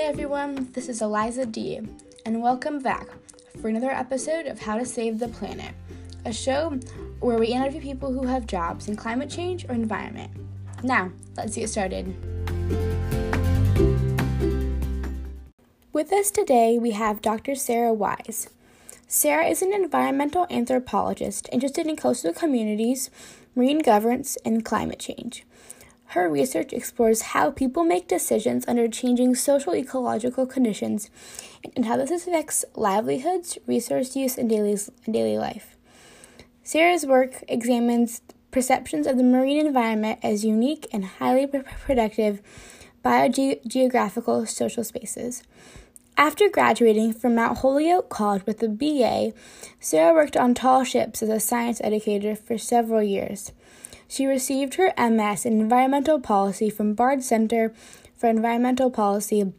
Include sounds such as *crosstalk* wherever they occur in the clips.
Hey everyone, this is Eliza D, and welcome back for another episode of How to Save the Planet, a show where we interview people who have jobs in climate change or environment. Now, let's get started. With us today, we have Dr. Sarah Wise. Sarah is an environmental anthropologist interested in coastal communities, marine governance, and climate change. Her research explores how people make decisions under changing social ecological conditions and how this affects livelihoods, resource use, and daily, daily life. Sarah's work examines perceptions of the marine environment as unique and highly productive biogeographical social spaces. After graduating from Mount Holyoke College with a BA, Sarah worked on tall ships as a science educator for several years. She received her MS in Environmental Policy from Bard Center for Environmental Policy and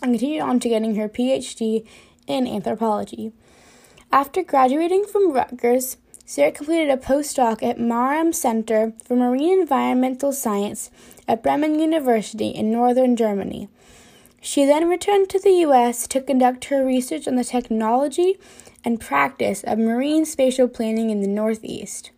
continued on to getting her PhD in anthropology. After graduating from Rutgers, Sarah completed a postdoc at MARUM Center for Marine Environmental Science at Bremen University in northern Germany. She then returned to the U.S. to conduct her research on the technology and practice of marine spatial planning in the Northeast.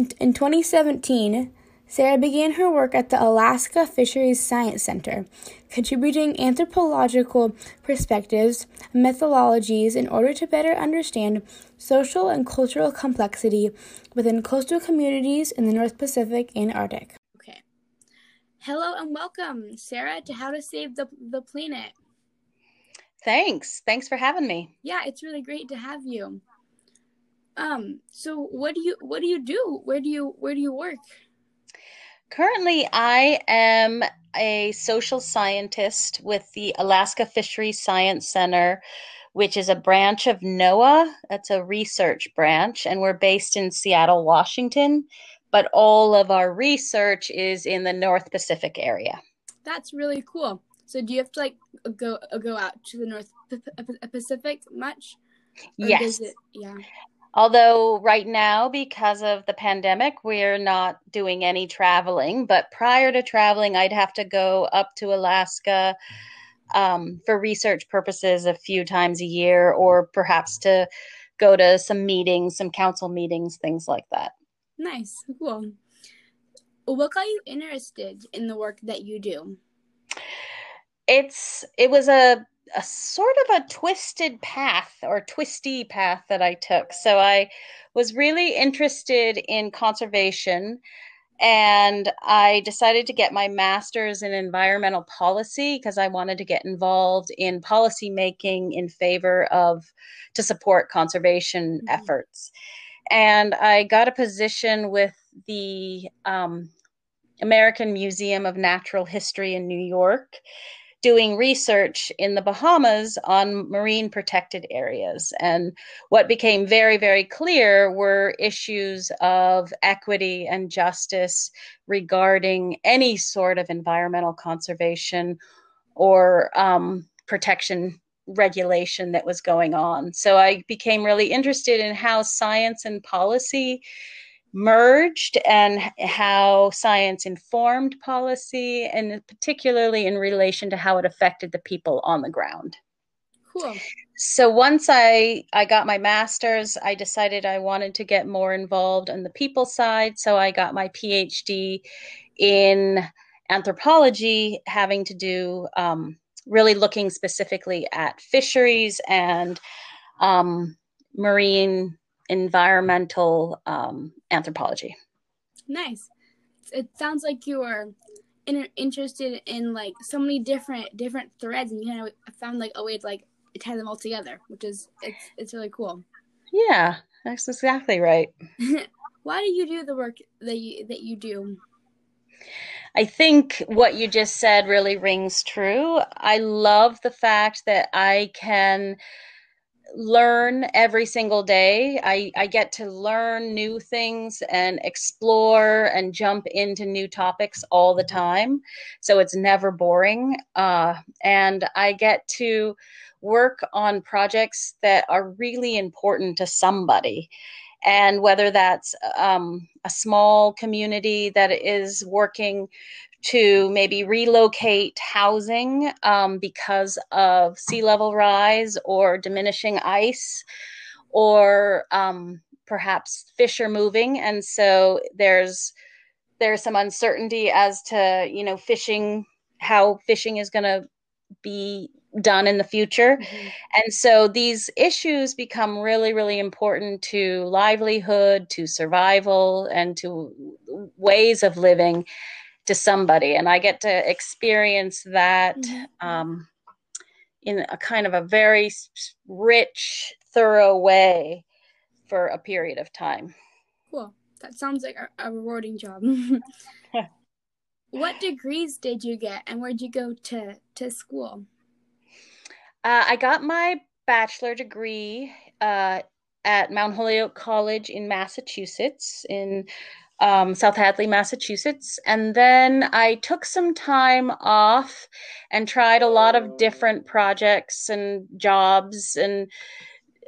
In 2017, Sarah began her work at the Alaska Fisheries Science Center, contributing anthropological perspectives and methodologies in order to better understand social and cultural complexity within coastal communities in the North Pacific and Arctic. Okay. Hello and welcome, Sarah, to How to Save the, the Planet. Thanks. Thanks for having me. Yeah, it's really great to have you. Um, so what do you what do you do? Where do you where do you work? Currently, I am a social scientist with the Alaska Fisheries Science Center, which is a branch of NOAA. That's a research branch, and we're based in Seattle, Washington. But all of our research is in the North Pacific area. That's really cool. So, do you have to like go go out to the North Pacific much? Or yes. It, yeah. Although, right now, because of the pandemic, we're not doing any traveling. But prior to traveling, I'd have to go up to Alaska um, for research purposes a few times a year, or perhaps to go to some meetings, some council meetings, things like that. Nice. Cool. What got you interested in the work that you do? It's it was a a sort of a twisted path or twisty path that I took. So I was really interested in conservation and I decided to get my master's in environmental policy because I wanted to get involved in policy making in favor of to support conservation mm-hmm. efforts. And I got a position with the um, American Museum of Natural History in New York doing research in the Bahamas on marine protected areas. And what became very, very clear were issues of equity and justice regarding any sort of environmental conservation or um, protection regulation that was going on. So I became really interested in how science and policy merged and how science informed policy, and particularly in relation to how it affected the people on the ground. Cool. So once I I got my master's, I decided I wanted to get more involved on the people side. So I got my PhD in anthropology, having to do um, really looking specifically at fisheries and um, marine environmental um, anthropology. Nice. It sounds like you are in, interested in like so many different different threads, and you kind of found like a way to like tie them all together, which is it's it's really cool. Yeah, that's exactly right. *laughs* Why do you do the work that you that you do? I think what you just said really rings true. I love the fact that I can learn every single day. I, I get to learn new things and explore and jump into new topics all the time. So it's never boring. Uh, and I get to work on projects that are really important to somebody. and whether that's um, a small community that is working to maybe relocate housing um, because of sea level rise or diminishing ice, or um, perhaps fish are moving, and so there's there's some uncertainty as to you know fishing how fishing is going to be done in the future. Mm-hmm. And so these issues become really, really important to livelihood, to survival, and to ways of living to somebody. And I get to experience that mm-hmm. um, in a kind of a very rich, thorough way for a period of time. Cool. That sounds like a, a rewarding job. *laughs* *laughs* what degrees did you get and where'd you go to, to school? Uh, I got my bachelor degree uh, at Mount Holyoke College in Massachusetts, in um, South Hadley, Massachusetts. And then I took some time off and tried a lot of different projects and jobs and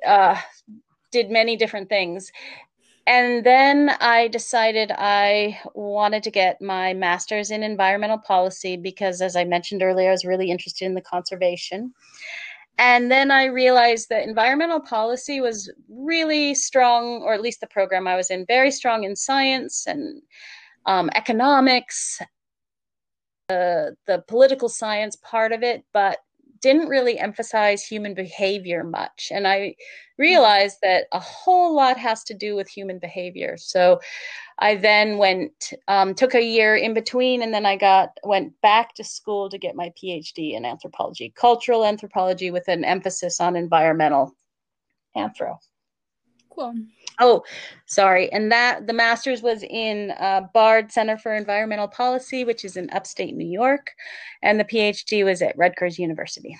uh, did many different things. And then I decided I wanted to get my master's in environmental policy because, as I mentioned earlier, I was really interested in the conservation. And then I realized that environmental policy was really strong, or at least the program I was in, very strong in science and um, economics, uh, the political science part of it, but didn't really emphasize human behavior much. And I realized that a whole lot has to do with human behavior. So I then went, um, took a year in between, and then I got went back to school to get my PhD in anthropology, cultural anthropology, with an emphasis on environmental anthro. Cool. Oh, sorry. And that the master's was in uh, Bard Center for Environmental Policy, which is in upstate New York, and the PhD was at Rutgers University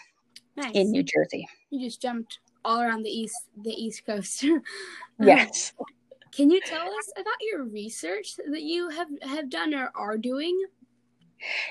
nice. in New Jersey. You just jumped all around the east the East Coast. *laughs* yes. Can you tell us about your research that you have have done or are doing?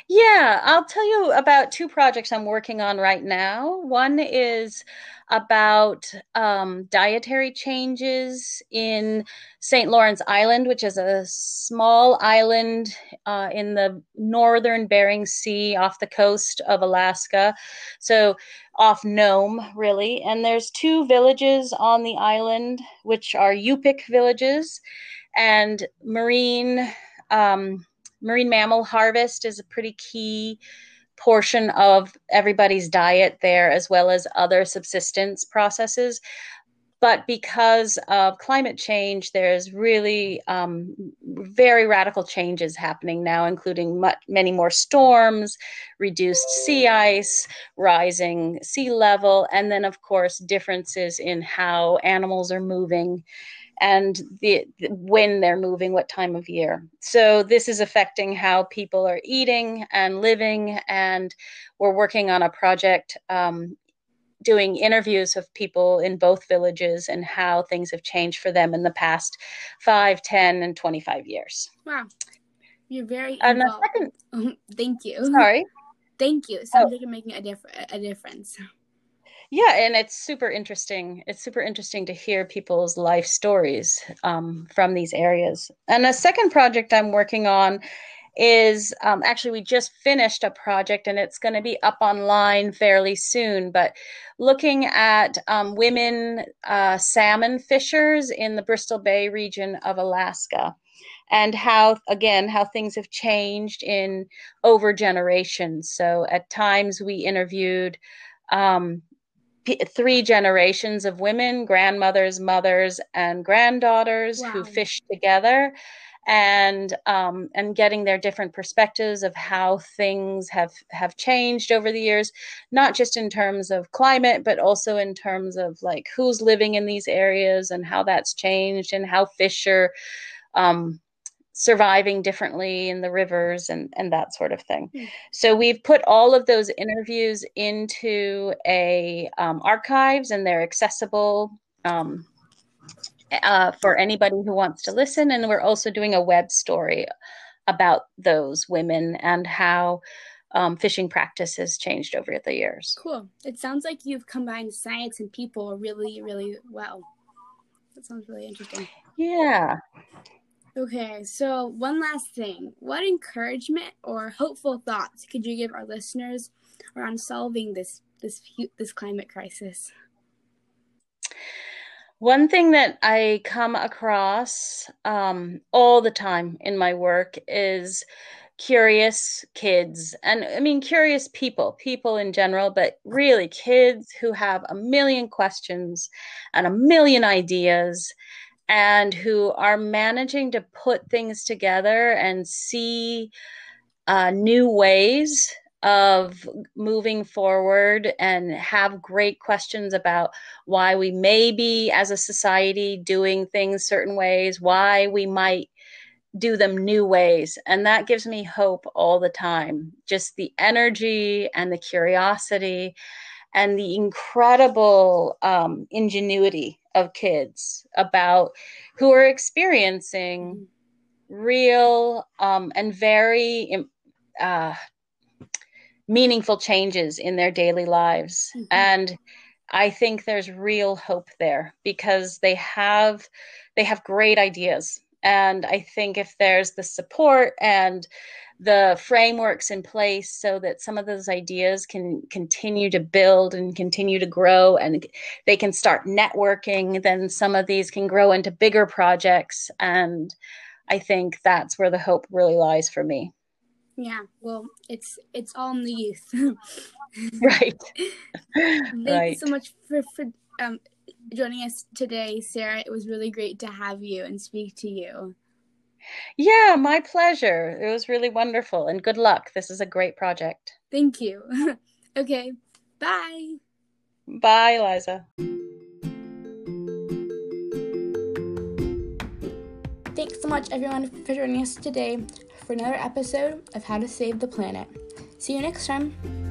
Yeah, I'll tell you about two projects I'm working on right now. One is about um, dietary changes in St. Lawrence Island, which is a small island uh, in the northern Bering Sea off the coast of Alaska. So, off Nome, really. And there's two villages on the island, which are Yupik villages, and marine. Um, marine mammal harvest is a pretty key portion of everybody's diet there, as well as other subsistence processes. But because of climate change, there's really um, very radical changes happening now, including much, many more storms, reduced sea ice, rising sea level, and then, of course, differences in how animals are moving and the, when they're moving, what time of year. So this is affecting how people are eating and living, and we're working on a project um, doing interviews of people in both villages and how things have changed for them in the past 5, 10, and 25 years. Wow. You're very involved. Second, *laughs* Thank you. Sorry. Thank you. Sounds oh. like you're making a, diff- a difference yeah and it's super interesting. It's super interesting to hear people's life stories um, from these areas. And a second project i'm working on is um, actually we just finished a project and it's going to be up online fairly soon but looking at um, women uh, salmon fishers in the bristol bay region of alaska and how again how things have changed in over generations. So at times we interviewed um, three generations of women grandmothers mothers and granddaughters wow. who fish together and um, and getting their different perspectives of how things have have changed over the years not just in terms of climate but also in terms of like who's living in these areas and how that's changed and how fish are um, surviving differently in the rivers and and that sort of thing. Mm. So we've put all of those interviews into a um, archives and they're accessible um, uh, for anybody who wants to listen. And we're also doing a web story about those women and how um, fishing practice has changed over the years. Cool. It sounds like you've combined science and people really, really well. That sounds really interesting. Yeah. Okay, so one last thing. What encouragement or hopeful thoughts could you give our listeners around solving this this this climate crisis? One thing that I come across um, all the time in my work is curious kids and i mean curious people people in general but really kids who have a million questions and a million ideas and who are managing to put things together and see uh, new ways of moving forward and have great questions about why we may be as a society doing things certain ways why we might do them new ways. And that gives me hope all the time. Just the energy and the curiosity and the incredible um, ingenuity of kids about who are experiencing real um, and very uh, meaningful changes in their daily lives. Mm-hmm. And I think there's real hope there because they have they have great ideas and I think if there's the support and the frameworks in place so that some of those ideas can continue to build and continue to grow and they can start networking, then some of these can grow into bigger projects. And I think that's where the hope really lies for me. Yeah, well, it's it's all in the youth. *laughs* right. Thank right. you so much for for um, joining us today, Sarah. It was really great to have you and speak to you. Yeah, my pleasure. It was really wonderful and good luck. This is a great project. Thank you. *laughs* okay, bye. Bye, Liza. Thanks so much, everyone, for joining us today for another episode of How to Save the Planet. See you next time.